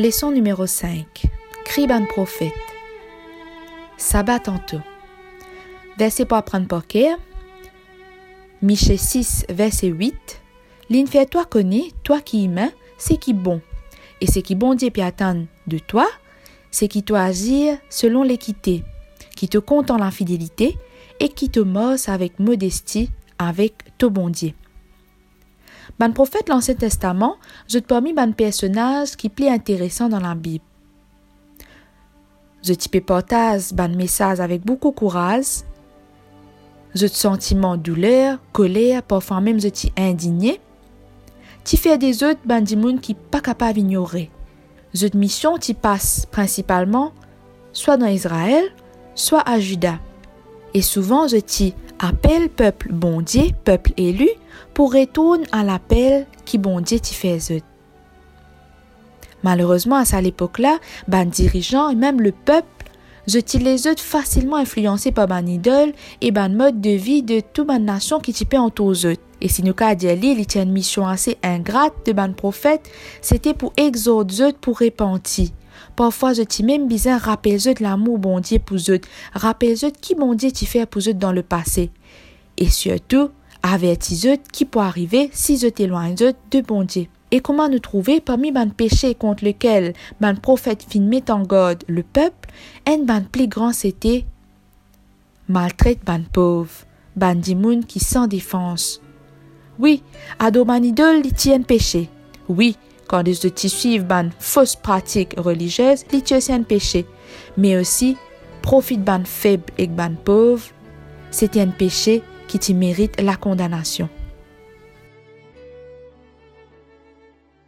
Leçon numéro 5. Cri ban prophète. Sabbat tantôt. Verset pour apprendre par cœur. Michée 6, verset 8. L'in toi connaît, toi qui humain, c'est qui bon. Et c'est qui bon Dieu puis attendre de toi, c'est qui doit agir selon l'équité, qui te compte en l'infidélité et qui te mosse avec modestie avec ton bon Dieu. Ban prophète l'Ancien Testament, je parmi ban personnage qui plaît intéressant dans la Bible. Je type portage ban message avec beaucoup courage. Je sentiment douleur, colère, parfois même je t'y indigné. Tu fais des autres ban qui pas capable d'ignorer. Je mission t'y passe principalement soit dans Israël, soit à Juda. Et souvent je t'y appelle peuple bon Dieu, peuple élu, pour retourner à l'appel qui bon Dieu t'y fait Malheureusement, à cette époque-là, ban dirigeants et même le peuple, je les autres facilement influencés par ban idole et ban mode de vie de toute ban nation qui t'y en tous eux. Et si nous cas il a une mission assez ingrate de ban prophète, c'était pour exhorter pour repentir. Parfois, je t'y même bizarre rappelle de l'amour bon Dieu pour eux, rappelle qui bon Dieu t'y fait pour eux dans le passé. Et surtout, avertis eux qui peut arriver si je t'éloigne de bon Dieu. Et comment nous trouver parmi ban péchés contre lequel ban prophète fin met en garde le peuple, un ban plus grand c'était maltraite ban pauvre, ban dimoun qui sans défense. Oui, ado ban idole li tient péché. Oui, quand ils te suivent ban fausse pratique religieuse, li un péché. Mais aussi, profite ban faible et ban pauvre, c'est un péché qui te mérite la condamnation.